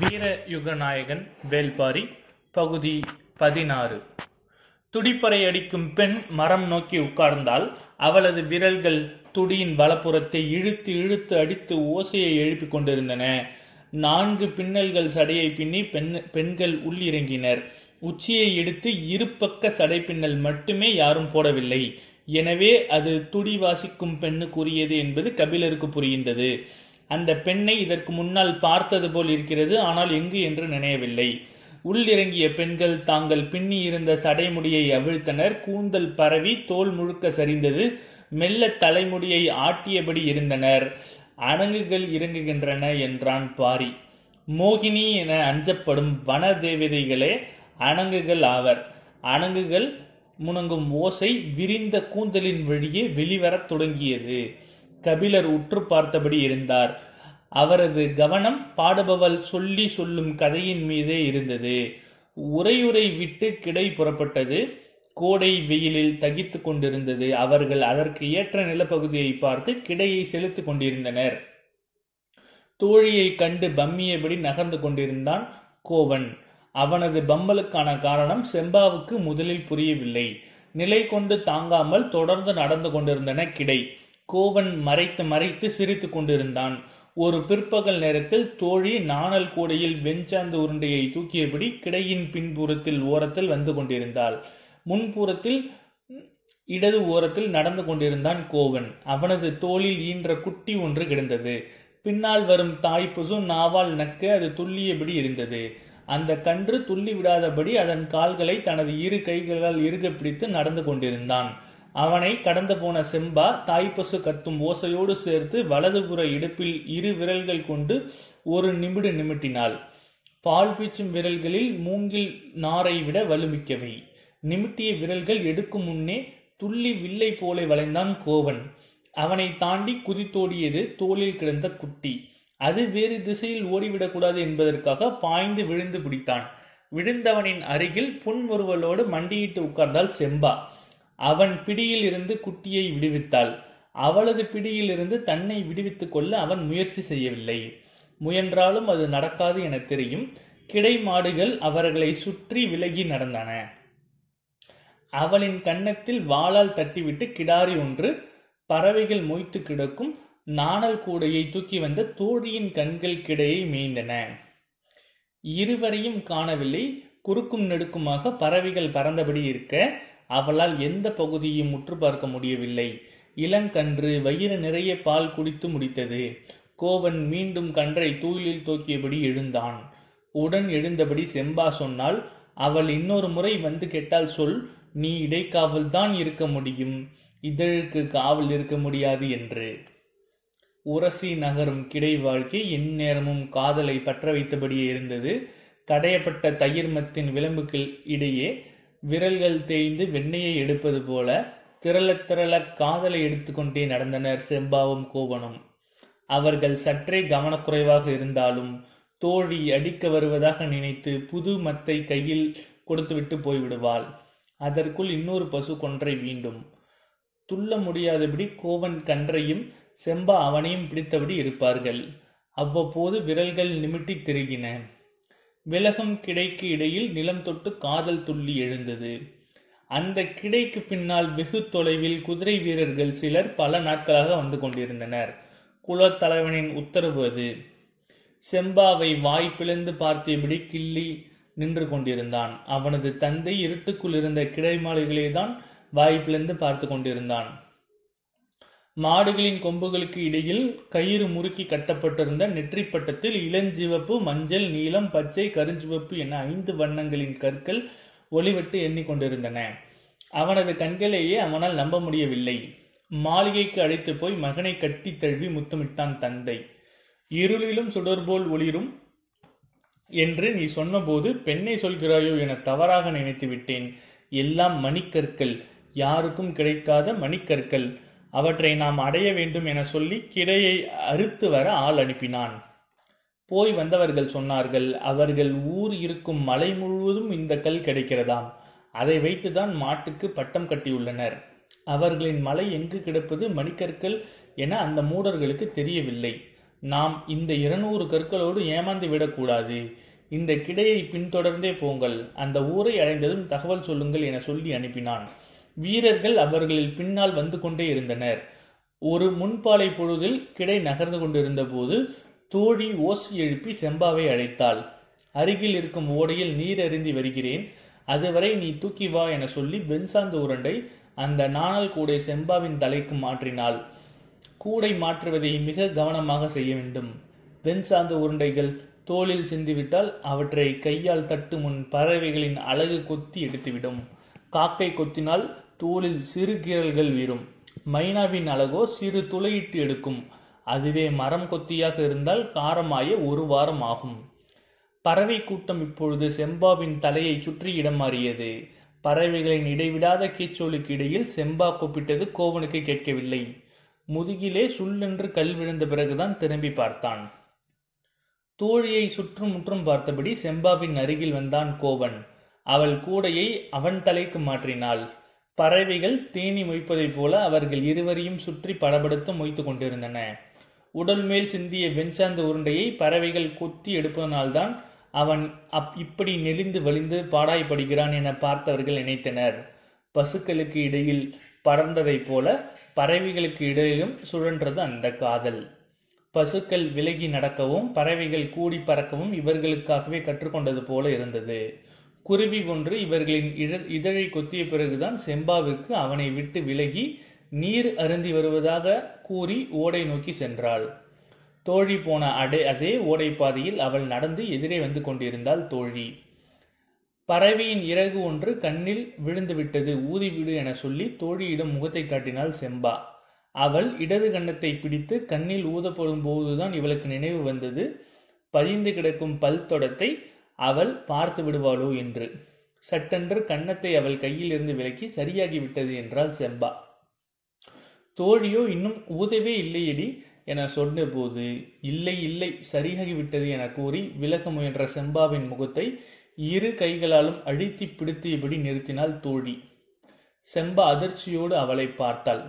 வீர யுகநாயகன் வேல்பாரி பகுதி பதினாறு. துடிப்பறை அடிக்கும் பெண் மரம் நோக்கி உட்கார்ந்தால் அவளது விரல்கள் துடியின் வலப்புறத்தை இழுத்து இழுத்து அடித்து ஓசையை எழுப்பிக் கொண்டிருந்தன. நான்கு பின்னல்கள் சடையை பின்னி பெண் பெண்கள் உள்ளிறங்கினர் உச்சியை எடுத்து இருபக்க சடை பின்னல் மட்டுமே யாரும் போடவில்லை. எனவே அது துடி வாசிக்கும் பெண்ணுக்குரியது என்பது கபிலருக்கு புரிந்தது அந்த பெண்ணை இதற்கு முன்னால் பார்த்தது போல் இருக்கிறது ஆனால் எங்கு என்று நினையவில்லை. உள்ளிறங்கிய பெண்கள் தாங்கள் பின்னி இருந்த சடைமுடியை அவிழ்த்தனர். கூந்தல் பரவி தோல் முழுக்க சரிந்தது. மெல்ல தலைமுடியை ஆட்டியபடி இருந்தனர். அணங்குகள் இறங்குகின்றன என்றான் பாரி. மோகினி என அஞ்சப்படும் வன தேவதைகளே அணங்குகள் ஆவர். அணங்குகள் முணங்கும் ஓசை விரிந்த கூந்தலின் வழியே வெளிவரத் தொடங்கியது. கபிலர் உற்று பார்த்தபடி இருந்தார். அவரது கவனம் பாடுபவள் சொல்லி சொல்லும் கதையின் மீதே இருந்தது. உரையுரை விட்டு கிடை புறப்பட்டது. கோடை வெயிலில் தகித்து கொண்டிருந்தது. அவர்கள் அதற்கு ஏற்ற நிலப்பகுதியை பார்த்து கிடையை செலுத்திக் கொண்டிருந்தனர். தோழியை கண்டு பம்மியபடி நகர்ந்து கொண்டிருந்தான் கோவன். அவனது பம்பலுக்கான காரணம் செம்பாவுக்கு முதலில் புரியவில்லை. நிலை கொண்டு தாங்காமல் தொடர்ந்து நடந்து கொண்டிருந்தன கிடை. கோவன் மறைத்து மறைத்து சிரித்துக் கொண்டிருந்தான். ஒரு பிற்பகல் நேரத்தில் தோழி நாணல் கூடையில் வெஞ்சாந்து உருண்டையை தூக்கியபடி கிடையின் பின்புறத்தில் ஓரத்தில் வந்து கொண்டிருந்தாள். முன்புறத்தில் இடது ஓரத்தில் நடந்து கொண்டிருந்தான் கோவன். அவனது தோளில் ஈன்ற குட்டி ஒன்று கிடந்தது. பின்னால் வரும் தாய் பசு நாவால் நக்க அது துள்ளியபடி இருந்தது அந்த கன்று துள்ளி விடாதபடி அதன் கால்களை தனது இரு கைகளால் இறுக பிடித்து நடந்து கொண்டிருந்தான். அவனை கடந்து போன செம்பா தாய்ப்பசு கத்தும் ஓசையோடு சேர்த்து வலதுபுற இடுப்பில் இரு விரல்கள் கொண்டு ஒரு நிமிடு நிமிட்டினாள். பால் பீச்சும் விரல்களில் மூங்கில் நாரை விட வலுமிக்கவை. நிமிட்டிய விரல்கள் எடுக்கும் முன்னே துள்ளி வில்லை போல வளைந்தான் கோவன். அவனை தாண்டி குதித்தோடியது தோளில் கிடந்த குட்டி. அது வேறு திசையில் ஓடிவிடக்கூடாது என்பதற்காக பாய்ந்து விழுந்து பிடித்தான். விழுந்தவனின் அருகில் புன்முறுவலோடு மண்டியிட்டு உட்கார்ந்தால் செம்பா. அவன் பிடியில் இருந்து குட்டியை விடுவித்தாள். அவளது பிடியில் இருந்து தன்னை விடுவித்துக் கொள்ள அவன் முயற்சி செய்யவில்லை. முயன்றாலும் அது நடக்காது என தெரியும். கிடை மாடுகள் அவர்களை சுற்றி விலகி நடந்தன. அவளின் கன்னத்தில் வாளால் தட்டிவிட்டு கிடாரி ஒன்று பறவைகள் மொய்த்து கிடக்கும் நாணல் கூடையை தூக்கி வந்த தோழியின் கண்கள் கிடையை மேய்ந்தன. இருவரையும் காணவில்லை. குறுக்கும் நெடுக்குமாக பறவைகள் பறந்தபடி இருக்க அவளால் எந்த பகுதியும் முற்று பார்க்க முடியவில்லை. இளங்கன்று வயிறு நிறைய பால் குடித்து முடித்தது. கோவன் மீண்டும் கன்றை தூயிலில் தூக்கியபடி எழுந்தான். உடன் எழுந்தபடி செம்பா சொன்னால் அவள் இன்னொரு முறை வந்து கேட்டால் சொல் நீ இடைக்காவல் தான் இருக்க முடியும். இதழுக்கு காவல் இருக்க முடியாது என்று. உரசி நகரும் கிடை வாழ்க்கை இந்நேரமும் காதலை பற்ற வைத்தபடியே இருந்தது. கடையப்பட்ட தயிர்மத்தின் விளம்புகள் இடையே விரல்கள் தேய்ந்து வெண்ணெயை எடுப்பது போல திரள திரள காதலை எடுத்துக்கொண்டே நடந்தனர் செம்பாவும் கோவனும். அவர்கள் சற்றே கவனக்குறைவாக இருந்தாலும் தோழி அடிக்க வருவதாக நினைத்து புது மத்தை கையில் கொடுத்துவிட்டு போய்விடுவாள். அதற்குள் இன்னொரு பசு கொன்றை வீண்டும். துள்ள முடியாதபடி கோவன் கன்றையும் செம்பா அவனையும் பிடித்தபடி இருப்பார்கள். அவ்வப்போது விரல்கள் நிமிட்டி திருகின. விலகும் கிடைக்கு இடையில் நிலம் தொட்டு காதல் துள்ளி எழுந்தது. அந்த கிடைக்கு பின்னால் வெகு தொலைவில் குதிரை வீரர்கள் சிலர் பல நாட்களாக வந்து கொண்டிருந்தனர். குலத்தலைவனின் உத்தரவு அது. செம்பாவை வாய் பிளந்து பார்த்தபடி கிள்ளி நின்று கொண்டிருந்தான். அவனது தந்தை இருட்டுக்குள் இருந்த கிடை மாளிகளே தான் வாய் பிளந்து பார்த்து கொண்டிருந்தான். மாடுகளின் கொம்புகளுக்கு இடையில் கயிறு முறுக்கி கட்டப்பட்டிருந்த நெற்றிப்பட்டத்தில் இளஞ்சிவப்பு மஞ்சள் நீலம் பச்சை கருஞ்சிவப்பு என ஐந்து வண்ணங்களின் கற்கள் ஒளிவிட்டு எண்ணிக்கொண்டிருந்தன அவனது கண்களையே அவனால் நம்ப முடியவில்லை. மாளிகைக்கு அழைத்து போய் மகனை கட்டி தழுவி முத்தமிட்டான் தந்தை. இருளிலும் சுடர்போல் ஒளிரும் என்று நீ சொன்னபோது பெண்ணை சொல்கிறாயோ என தவறாக நினைத்து விட்டேன் எல்லாம் மணிக்கற்கள். யாருக்கும் கிடைக்காத மணிக்கற்கள். அவற்றை நாம் அடைய வேண்டும் என சொல்லி கிடையை அறுத்து வர ஆள் அனுப்பினான். போய் வந்தவர்கள் சொன்னார்கள் அவர்கள் ஊர் இருக்கும் மலை முழுவதும் இந்த கல் கிடைக்கிறதாம். அதை வைத்துதான் மாட்டுக்கு பட்டம் கட்டியுள்ளனர். அவர்களின் மலை எங்கு கிடப்பது மணிக்கற்கள் என அந்த மூடர்களுக்கு தெரியவில்லை. நாம் இந்த இருநூறு கற்களோடு ஏமாந்து விடக்கூடாது. இந்த கிடையை பின்தொடர்ந்தே போங்கள். அந்த ஊரை அடைந்ததும் தகவல் சொல்லுங்கள் என சொல்லி அனுப்பினான். வீரர்கள் அவர்களில் பின்னால் வந்து கொண்டே இருந்தனர். ஒரு முன்பாலை பொழுதில் கிடை நகர்ந்து கொண்டிருந்த போது தோழி ஓசி எழுப்பி செம்பாவை அழைத்தாள். அருகில் இருக்கும் ஓடையில் நீர் அருந்தி வருகிறேன். அதுவரை நீ தூக்கி வா என சொல்லி வெண்சாந்து உருண்டை அந்த நாணல் கூடை செம்பாவின் தலைக்கு மாற்றினாள். கூடை மாற்றுவதை மிக கவனமாக செய்ய வேண்டும். வெண்சாந்து உருண்டைகள் தோளில் சிந்திவிட்டால் அவற்றை கையால் தட்டு முன் பறவைகளின் அழகு கொத்தி எடுத்துவிடும். காக்கை கொத்தினால் தோளில் சிறு கீரல்கள் வீரும் மைனாவின் அழகோ சிறு துளையிட்டு எடுக்கும். அதுவே மரம் கொத்தியாக இருந்தால் காரமாய ஒரு வாரம் ஆகும். பறவை கூட்டம் இப்பொழுது செம்பாவின் தலையை சுற்றி இடம் மாறியது. பறவைகளின் இடைவிடாத கீச்சோலுக்கு இடையில் செம்பா கூப்பிட்டது கோவனுக்கு கேட்கவில்லை. முதுகிலே சுள்ளென்று கல் விழுந்த பிறகுதான் திரும்பி பார்த்தான். தோழியை சுற்றும் முற்றும் பார்த்தபடி செம்பாவின் அருகில் வந்தான் கோவன். அவள் கூடையை அவன் தலைக்கு மாற்றினாள். பறவைகள் தேனி மொய்ப்பதைப் போல அவர்கள் இருவரையும் சுற்றி படபடுத்து மொய்த்து கொண்டிருந்தன. உடல் மேல் சிந்திய வெண்சாந்த உருண்டையை பறவைகள் கொத்தி எடுப்பதனால்தான் அவன் அப் இப்படி நெளிந்து வலிந்து பாடாய்படுகிறான் என பார்த்தவர்கள் நினைத்தனர். பசுக்களுக்கு இடையில் பறந்ததைப் போல பறவைகளுக்கு இடையிலும் சுழன்றது அந்த காதல். பசுக்கள் விலகி நடக்கவும் பறவைகள் கூடி பறக்கவும் இவர்களுக்காகவே கற்றுக்கொண்டது போல இருந்தது. குருவி ஒன்று இவர்களின் இதழை கொத்திய பிறகுதான் செம்பாவிற்கு அவனை விட்டு விலகி நீர் அருந்தி வருவதாக கூறி ஓடை நோக்கி சென்றாள். தோழி போன அடை அதே ஓடை பாதையில் அவள் நடந்து எதிரே வந்து கொண்டிருந்தாள் தோழி. பறவையின் இறகு ஒன்று கண்ணில் விழுந்து விட்டது ஊதிவிடு என சொல்லி தோழியிடம் முகத்தை காட்டினாள் செம்பா. அவள் இடது கன்னத்தை பிடித்து கண்ணில் ஊதப்படும் போதுதான் இவளுக்கு நினைவு வந்தது. பதிந்து கிடக்கும் பல் தொடத்தை அவள் பார்த்து விடுவாளோ என்று. சட்டென்று கன்னத்தை அவள் கையிலிருந்து விலக்கி சரியாகி விட்டது என்றாள் செம்பா. தோழியோ இன்னும் ஊதவே இல்லையடி என சொன்னபோது இல்லை இல்லை சரியாகிவிட்டது என கூறி விலக முயன்ற செம்பாவின் முகத்தை இரு கைகளாலும் அழுத்தி பிடித்தியபடி நிறுத்தினாள் தோழி. செம்பா அதிர்ச்சியோடு அவளை பார்த்தாள்.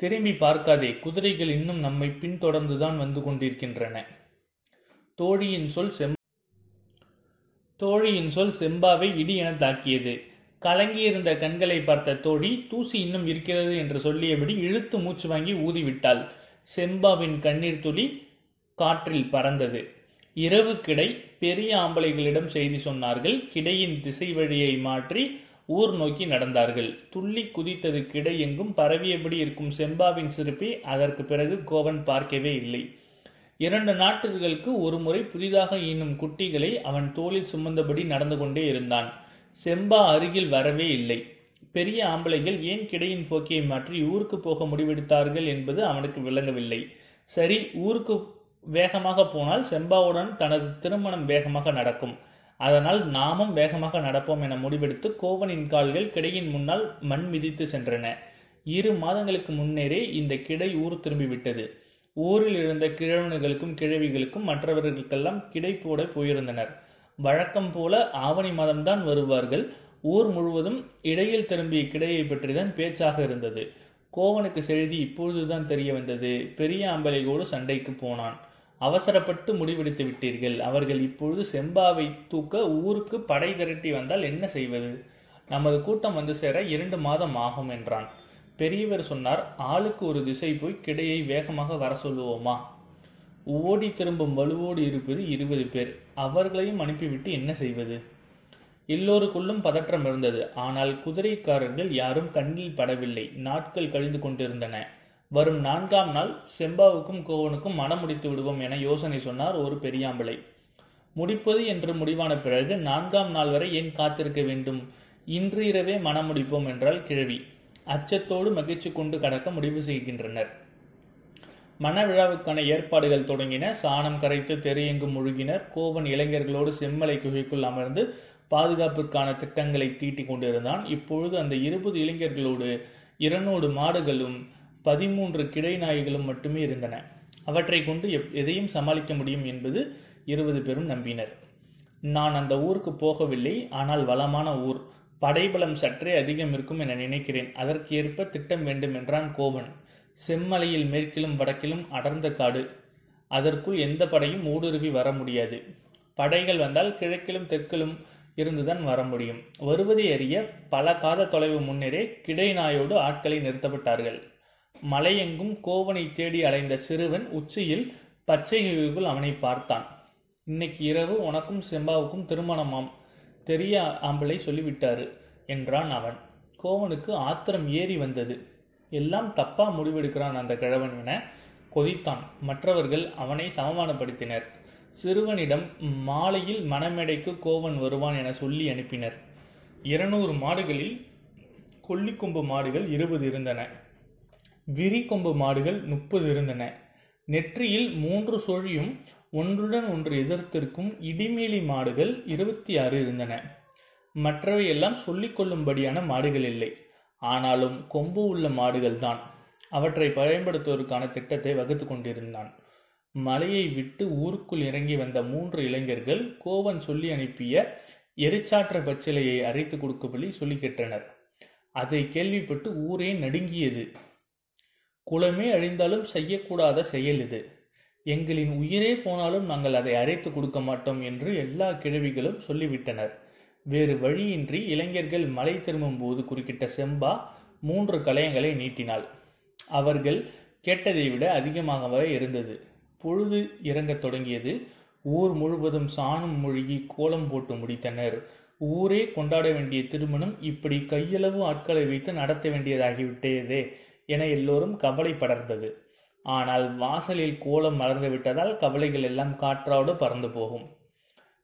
திரும்பி பார்க்காதே குதிரைகள் இன்னும் நம்மை பின்தொடர்ந்துதான் வந்து கொண்டிருக்கின்றன. தோழியின் சொல் செம் தோழியின் சொல் செம்பாவை இடி என தாக்கியது. கலங்கியிருந்த கண்களை பார்த்த தோழி தூசி இன்னும் இருக்கிறது என்று சொல்லியபடி இழுத்து மூச்சு வாங்கி ஊதிவிட்டாள். செம்பாவின் கண்ணீர் துளி காற்றில் பறந்தது. இரவு கிடை பெரிய ஆம்பளைகளிடம் செய்தி சொன்னார்கள். கிடையின் திசை வழியை மாற்றி ஊர் நோக்கி நடந்தார்கள். துள்ளி குதித்தது கிடை எங்கும் பரவியபடி இருக்கும் செம்பாவின் சிரிப்பை அதற்கு பிறகு கோவன் பார்க்கவே இல்லை. இரண்டு நாட்டுகளுக்கு ஒரு முறை புதிதாக ஈனும் குட்டிகளை அவன் தோளில் சுமந்தபடி நடந்து கொண்டே இருந்தான். செம்பா அருகில் வரவே இல்லை. பெரிய ஆம்பளைகள் ஏன் கிடையின் போக்கியை மாற்றி ஊருக்கு போக முடிவெடுத்தார்கள் என்பது அவனுக்கு விளங்கவில்லை. சரி ஊருக்கு வேகமாக போனால் செம்பாவுடன் தனது திருமணம் வேகமாக நடக்கும். அதனால் நாமும் வேகமாக நடப்போம் என முடிவெடுத்து கோவனின் கால்கள் கிடையின் முன்னால் மண் மிதித்து சென்றன. இரு மாதங்களுக்கு முன்னரே இந்த கிடை ஊர் திரும்பிவிட்டது. ஊரில் இருந்த கிழவனுகளுக்கும் கிழவிகளுக்கும் மற்றவர்களுக்கெல்லாம் கிடை போட போயிருந்தனர். வழக்கம் போல ஆவணி மாதம்தான் வருவார்கள். ஊர் முழுவதும் இடையில் திரும்பிய கிடையை பற்றிதான் பேச்சாக இருந்தது. கோவனுக்கு செய்தி இப்பொழுதுதான் தெரிய வந்தது. பெரிய அம்பலையோடு சண்டைக்கு போனான். அவசரப்பட்டு முடிவெடுத்து விட்டீர்கள். அவர்கள் இப்பொழுது செம்பாவை தூக்க ஊருக்கு படை திரட்டி வந்தால் என்ன செய்வது? நமது கூட்டம் வந்து சேர இரண்டு மாதம் ஆகும் என்றான். பெரியவர் சொன்னார் ஆளுக்கு ஒரு திசை போய் கிடையை வேகமாக வர சொல்லுவோமா? ஓடி திரும்பும் வலுவோடு இருப்பது இருபது பேர். அவர்களையும் அனுப்பிவிட்டு என்ன செய்வது? எல்லோருக்குள்ளும் பதற்றம் இருந்தது. ஆனால் குதிரைக்காரர்கள் யாரும் கண்ணில் படவில்லை. நாட்கள் கழிந்து கொண்டிருந்தன. வரும் நான்காம் நாள் செம்பாவுக்கும் கோவனுக்கும் மனம் முடித்து விடுவோம் என யோசனை சொன்னார் ஒரு பெரியாம்பளை முடிப்பது என்று முடிவான பிறகு நான்காம் நாள் வரை ஏன் காத்திருக்க வேண்டும்? இன்று இரவே மனம் முடிப்போம் என்றால் கிழவி. அச்சத்தோடு மகிழ்ச்சி கொண்டு கடக்க முடிவு செய்கின்றனர். மன விழாவுக்கான ஏற்பாடுகள் தொடங்கின. சாணம் கரைத்து தெரு எங்கும் முழுகினர். கோவன் இளைஞர்களோடு செம்மலை குகைக்குள் அமர்ந்து பாதுகாப்பிற்கான திட்டங்களை தீட்டிக் கொண்டிருந்தான். இப்பொழுது அந்த இருபது இளைஞர்களோடு இருநூறு மாடுகளும் பதிமூன்று கிடை நாய்களும் மட்டுமே இருந்தன. அவற்றை கொண்டு எப் எதையும் சமாளிக்க முடியும் என்பது இருபது பேரும் நம்பினர். நான் அந்த ஊருக்கு போகவில்லை. ஆனால் வளமான ஊர். படைபலம் சற்றே அதிகம் இருக்கும் என நினைக்கிறேன். அதற்கு ஏற்ப திட்டம் வேண்டும் என்றான் கோவன். செம்மலையில் மேற்கிலும் வடக்கிலும் அடர்ந்த காடு. அதற்குள் எந்த படையும் ஊடுருவி வர முடியாது. படைகள் வந்தால் கிழக்கிலும் தெற்கிலும் இருந்துதான் வர முடியும். வருவதை அறிய பல காத தொலைவு முன்னரே கிடைநாயோடு ஆட்களை நிறுத்தப்பட்டார்கள். மலையெங்கும் கோவனை தேடி அலைந்த சிறுவன் உச்சியில் பச்சை அவனை பார்த்தான். இன்னைக்கு இரவு உனக்கும் செம்பாவுக்கும் திருமணமாம். தெரிய ஆம்பளை சொல்லிவிட்டாரு என்றான் அவன். கோவனுக்கு ஆத்திரம் ஏறி வந்தது. எல்லாம் தப்பா முடிவெடுக்கிறான் அந்த கிழவன் என கொதித்தான். மற்றவர்கள் அவனை சமமானப்படுத்தினர். சிறுவனிடம் மாலையில் மணமேடைக்கு கோவன் வருவான் என சொல்லி அனுப்பினர். இருநூறு மாடுகளில் கொல்லிக்கொம்பு மாடுகள் இருபது இருந்தன. விரிகொம்பு மாடுகள் முப்பது இருந்தன. நெற்றியில் மூன்று சொழியும் ஒன்றுடன் ஒன்று எதிர்த்திருக்கும் இடிமேலி மாடுகள் இருபத்தி ஆறு இருந்தன. மற்றவை எல்லாம் கொள்ளும்படியான மாடுகள் இல்லை. ஆனாலும் கொம்பு உள்ள மாடுகள் தான். அவற்றை பயன்படுத்துவதற்கான திட்டத்தை வகுத்து கொண்டிருந்தான். மலையை விட்டு ஊருக்குள் இறங்கி வந்த மூன்று இளைஞர்கள் கோவன் சொல்லி அனுப்பிய எரிச்சாற்ற பச்சிலையை அரைத்து கொடுக்கும்படி சொல்லி கேட்டனர். அதை கேள்விப்பட்டு ஊரே நடுங்கியது. குலமே அழிந்தாலும் செய்யக்கூடாத செயல் இது. எங்களின் உயிரே போனாலும் நாங்கள் அதை அரைத்து கொடுக்க மாட்டோம் என்று எல்லா கிழவிகளும் சொல்லிவிட்டனர். வேறு வழியின்றி இளைஞர்கள் மலை திரும்பும் போது குறுக்கிட்ட செம்பா மூன்று கலையங்களை நீட்டினாள். அவர்கள் கேட்டதை விட அதிகமாகவே இருந்தது. பொழுது இறங்கத் தொடங்கியது. ஊர் முழுவதும் சாணம் மூழ்கி கோலம் போட்டு முடித்தனர். ஊரே கொண்டாட வேண்டிய திருமணம் இப்படி கையளவு ஆட்களை வைத்து நடத்த வேண்டியதாகிவிட்டதே என எல்லோரும் கவலை படர்ந்தது. ஆனால் வாசலில் கோலம் மலர்ந்து விட்டதால் கவலைகள் எல்லாம் காற்றோடு பறந்து போகும்.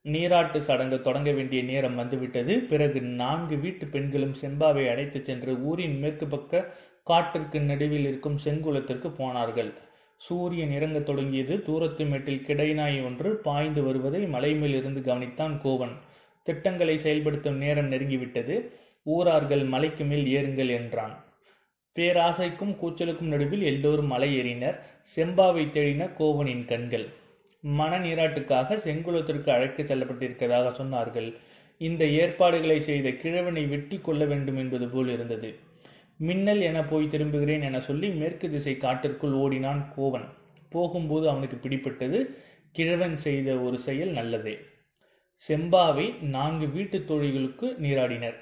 நீராட்டு சடங்கு தொடங்க வேண்டிய நேரம் வந்துவிட்டது. பிறகு நான்கு வீட்டு பெண்களும் செம்பாவை அழைத்துச் சென்று ஊரின் மேற்கு பக்க காட்டிற்கு நடுவில் இருக்கும் செங்குளத்திற்கு போனார்கள். சூரியன் இறங்க தொடங்கியது. தூரத்து மேட்டில் கிடைநாய் ஒன்று பாய்ந்து வருவதை மலை மேல் இருந்து கவனித்தான் கோவன். திட்டங்களை செயல்படுத்தும் நேரம் நெருங்கிவிட்டது. ஊரார்கள் மலைக்கு மேல் ஏறுங்கள் என்றான். பேராசைக்கும் கூச்சலுக்கும் நடுவில் எல்லோரும் மலை ஏறினர். செம்பாவை தேடின கோவனின் கண்கள். மன நீராட்டுக்காக செங்குளத்திற்கு அழைத்து செல்லப்பட்டிருக்கிறதாக சொன்னார்கள். இந்த ஏற்பாடுகளை செய்த கிழவனை வெட்டி கொள்ள வேண்டும் என்பது போல் இருந்தது. மின்னல் என போய் திரும்புகிறேன் என சொல்லி மேற்கு திசை காட்டிற்குள் ஓடினான் கோவன். போகும்போது அவனுக்கு பிடிப்பட்டது கிழவன் செய்த ஒரு செயல் நல்லதே. செம்பாவை நான்கு வீட்டு தோழிகளுக்கு நீராடினர்.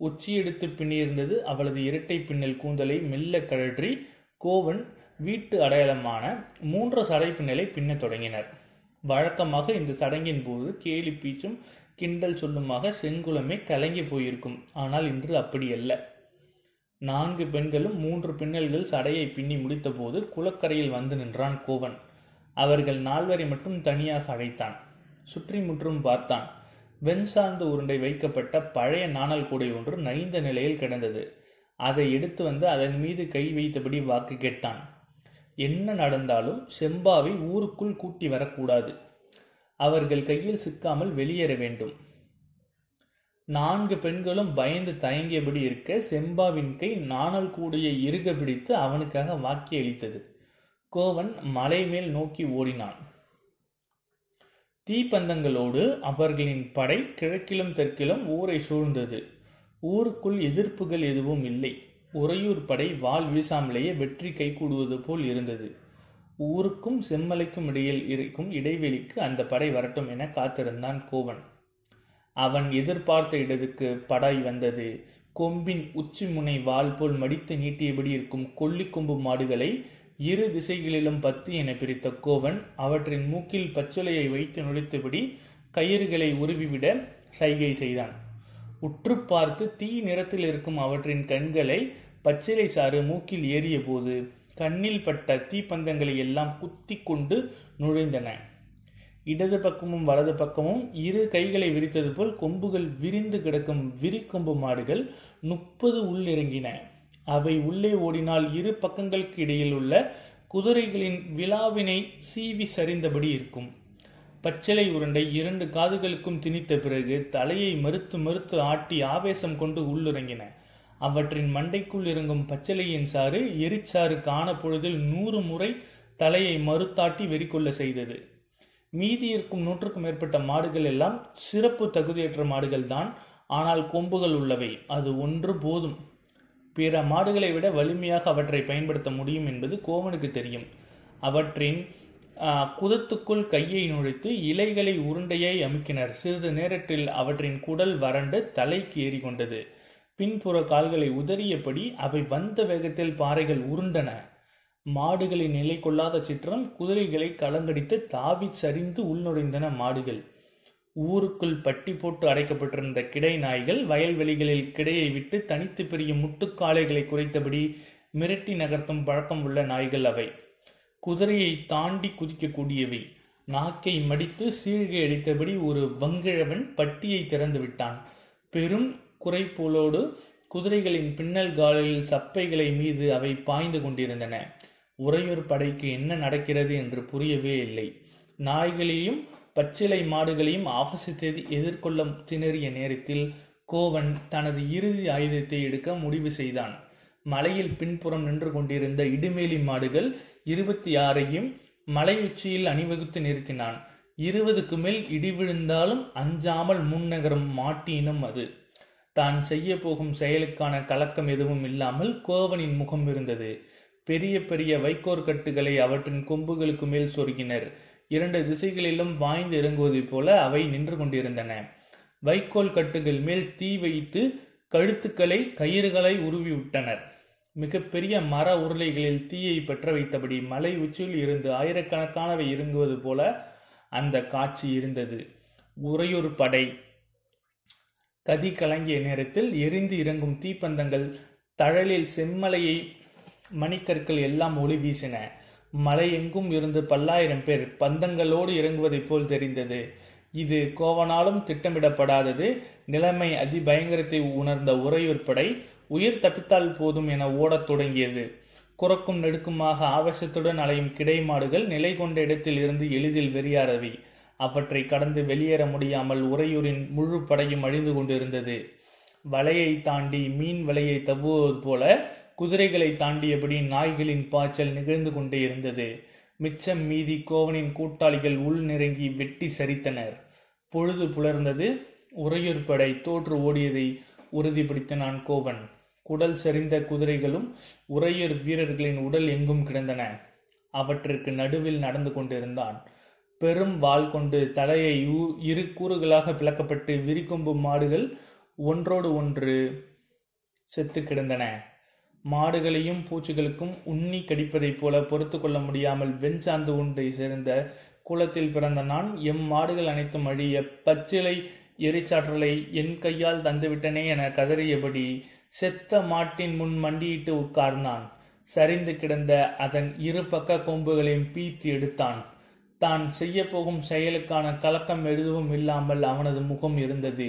உச்சியெடுத்து பின்னியிருந்தது அவளது இரட்டை பின்னல் கூந்தலை மெல்ல கழற்றி கோவன் வீட்டு அடையாளமான மூன்று சடை பின்னலை பின்னத் தொடங்கினர். வழக்கமாக இந்த சடங்கின் போது கேலி பீச்சும் கிண்டல் சொல்லுமாக செங்குளமே கலங்கி போயிருக்கும். ஆனால் இன்று அப்படியல்ல நான்கு பெண்களும் மூன்று பின்னல்கள் சடையை பின்னி முடித்தபோது குளக்கரையில் வந்து நின்றான் கோவன். அவர்கள் நால்வரை மட்டும் தனியாக அழைத்தான். சுற்றி முற்றும் பார்த்தான். வெண் சார்ந்த உருண்டை வைக்கப்பட்ட பழைய நாணல் கூடை ஒன்று நைந்த நிலையில் கிடந்தது. அதை எடுத்து வந்து அதன் மீது கை வைத்தபடி வாக்கு கேட்டான். என்ன நடந்தாலும் செம்பாவை ஊருக்குள் கூட்டி வரக்கூடாது. அவர்கள் கையில் சிக்காமல் வெளியேற வேண்டும். நான்கு பெண்களும் பயந்து தயங்கியபடி இருக்க செம்பாவின் கை நாணல் கூடையை இறுக பிடித்து அவனுக்காக வாக்கி அளித்தது. கோவன் மலை மேல் நோக்கி ஓடினான். தீப்பந்தங்களோடு அவர்களின் படை கிழக்கிலும் தெற்கிலும் ஊரை சூழ்ந்தது. ஊருக்குள் எதிர்ப்புகள் எதுவும் இல்லை. உறையூர் படை வாள் வீசாமலேயே வெற்றி கைகூடுவது போல் இருந்தது. ஊருக்கும் செம்மலைக்கும் இடையில் இருக்கும் இடைவெளிக்கு அந்த படை வரட்டும் என காத்திருந்தான் கோவன். அவன் எதிர்பார்த்த இடத்துக்கு படாய் வந்தது. கொம்பின் உச்சி முனை வால் போல் மடித்து நீட்டியபடி இருக்கும் கொல்லிக்கொம்பு மாடுகளை இரு திசைகளிலும் பத்து என பிரித்த கோவன் அவற்றின் மூக்கில் பச்சுளையை வைத்து நுழைத்தபடி கயிறுகளை உருவிவிட சைகை செய்தான். உற்று பார்த்து தீ நிறத்தில் இருக்கும் அவற்றின் கண்களை பச்சிலை சாறு மூக்கில் ஏறிய போது கண்ணில் பட்ட தீப்பந்தங்களை எல்லாம் குத்தி கொண்டு நுழைந்தன. இடது பக்கமும் வலது பக்கமும் இரு கைகளை விரித்தது போல் கொம்புகள் விரிந்து கிடக்கும் விரிக்கொம்பு மாடுகள் முப்பது உள்ளிறங்கின அவை உள்ளே ஓடினால் இரு பக்கங்களுக்கு இடையில் உள்ள குதிரைகளின் விழாவினை சீவி சரிந்தபடி இருக்கும். பச்சிலை உருண்டை இரண்டு காதுகளுக்கும் திணித்த பிறகு தலையை மறுத்து மறுத்து ஆட்டி ஆவேசம் கொண்டு உள்ளிறங்கின. அவற்றின் மண்டைக்குள் இறங்கும் பச்சிலையின் சாறு எரிச்சாறு காண பொழுதில் நூறு முறை தலையை மறுத்தாட்டி வெறிக்கொள்ள செய்தது. மீதி இருக்கும் நூற்றுக்கும் மேற்பட்ட மாடுகள் எல்லாம் சிறப்பு தகுதியற்ற மாடுகள் தான் ஆனால் கொம்புகள் உள்ளவை. அது ஒன்று போதும். பிற மாடுகளை விட வலிமையாக அவற்றை பயன்படுத்த முடியும் என்பது கோவனுக்கு தெரியும். அவற்றின் குதத்துக்குள் கையை நுழைத்து இலைகளை உருண்டையை அமுக்கினர். சிறிது நேரத்தில் அவற்றின் குடல் வறண்டு தலைக்கு ஏறிக்கொண்டது. பின்புற கால்களை உதறியபடி அவை வந்த வேகத்தில் பாறைகள் உருண்டன. மாடுகளின் நிலை கொள்ளாத சிற்றம் குதிரைகளை கலங்கடித்து தாவி சரிந்து உள்நுழைந்தன மாடுகள். ஊருக்குள் பட்டி போட்டு அடைக்கப்பட்டிருந்த கிடை நாய்கள் வயல்வெளிகளில் கிடையை விட்டு தனித்து பிரியும் முட்டுக்காளைகளை குறைத்தபடி மிரட்டி நகர்த்தும் பழக்கம் உள்ள நாய்கள் அவை. குதிரையை தாண்டி குதிக்கக்கூடியவை நாக்கை மடித்து சீழ்கை அடித்தபடி ஒரு வங்கிழவன் பட்டியை திறந்து விட்டான். பெரும் குறைப்போலோடு குதிரைகளின் பின்னல் காலில் சப்பைகளை மீது அவை பாய்ந்து கொண்டிருந்தன. உறையூர் படைக்கு என்ன நடக்கிறது என்று புரியவே இல்லை. நாய்களையும் பச்சிலை மாடுகளையும் ஆபசித்து எதிர்கொள்ள திணறிய நேரத்தில் கோவன் தனது இறுதி ஆயுதத்தை எடுக்க முடிவு செய்தான். மலையில் பின்புறம் நின்று கொண்டிருந்த இடுமேலி மாடுகள் இருபத்தி ஆறையும் மலை உச்சியில் அணிவகுத்து நிறுத்தினான். இருபதுக்கு மேல் இடி விழுந்தாலும் அஞ்சாமல் முன்னகரும் மாட்டினம் அது. தான் செய்ய போகும் செயலுக்கான கலக்கம் எதுவும் இல்லாமல் கோவனின் முகம் இருந்தது. பெரிய பெரிய வைக்கோற் கட்டுகளை அவற்றின் கொம்புகளுக்கு மேல் சொருகினர். இரண்டு திசைகளிலும் வாய்ந்து இறங்குவது போல அவை நின்று கொண்டிருந்தன. வைக்கோல் கட்டுகள் மேல் தீ வைத்து கழுத்துக்களை கயிறுகளை உருவிவிட்டனர் மிகப்பெரிய மர உருளைகளில் தீயை பற்ற வைத்தபடி மலை உச்சியில் இருந்து ஆயிரக்கணக்கானவை இறங்குவது போல அந்த காட்சி இருந்தது. உறையூர் படை. கதி கலங்கிய நேரத்தில் எரிந்து இறங்கும் தீப்பந்தங்கள் தழலில் செம்மலையை மணிக்கற்கள் எல்லாம் ஒளி வீசின. மலை எங்கும் இருந்து பல்லாயிரம் பேர் பந்தங்களோடு இறங்குவதைப் போல் தெரிந்தது. இது கோவனாலும் திட்டமிடப்படாதது. நிலைமை அதிபயங்கரத்தை உணர்ந்த உறையூர் படை உயிர் தப்பித்தால் போதும் என ஓடத் தொடங்கியது. குறக்கும் நெடுக்குமாக ஆவேசத்துடன் அலையும் கிடைமாடுகள் நிலை கொண்ட இடத்தில் இருந்து எளிதில் வெறியாரவை அவற்றை கடந்து வெளியேற முடியாமல் உறையூரின் முழு படையும் அழிந்து கொண்டிருந்தது. வலையை தாண்டி மீன் வலையை தவ்வுவது போல குதிரைகளை தாண்டியபடி நாய்களின் பாய்ச்சல் நிகழ்ந்து கொண்டே இருந்தது. மிச்சம் மீதி கோவனின் கூட்டாளிகள் உள் நெருங்கி வெட்டி சரித்தனர். பொழுது புலர்ந்தது. உறையூர் படை தோற்று ஓடியதை உறுதிப்படுத்தினான் கோவன். குடல் சரிந்த குதிரைகளும் உறையூர் வீரர்களின் உடல் எங்கும் கிடந்தன. அவற்றிற்கு நடுவில் நடந்து கொண்டிருந்தான். பெரும் வாள் கொண்டு தலையை இரு கூறுகளாக பிளக்கப்பட்டு விரிக்கொம்பும் மாடுகள் ஒன்றோடு ஒன்று செத்து கிடந்தன. மாடுகளையும் பூச்சிகளுக்கும் உண்ணி கடிப்பதைப் போல பொறுத்து கொள்ள முடியாமல் வெண்சாந்து உண்டை சேர்ந்த குளத்தில் பிறந்த நான் எம் மாடுகள் அனைத்தும் அழிய பச்சிலை எரிச்சாற்றலை என் கையால் தந்துவிட்டனே என கதறியபடி செத்த மாட்டின் முன் மண்டியிட்டு உட்கார்ந்தான். சரிந்து கிடந்த அதன் இரு பக்க கொம்புகளையும் பீத்து எடுத்தான். தான் செய்யப்போகும் செயலுக்கான கலக்கம் எதுவும் இல்லாமல் அவனது முகம் இருந்தது.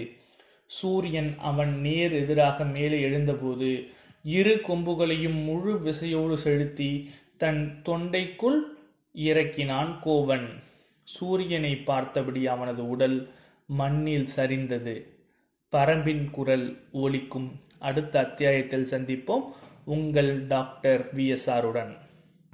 சூரியன் அவன் நேர் எதிராக மேலே எழுந்தபோது இரு கொம்புகளையும் முழு விசையோடு செலுத்தி தன் தொண்டைக்குள் இறக்கினான் கோவன். சூரியனை பார்த்தபடி அவனது உடல் மண்ணில் சரிந்தது. பரம்பின் குரல் ஒலிக்கும். அடுத்த அத்தியாயத்தில் சந்திப்போம். உங்கள் டாக்டர் விஎஸ்ஆருடன்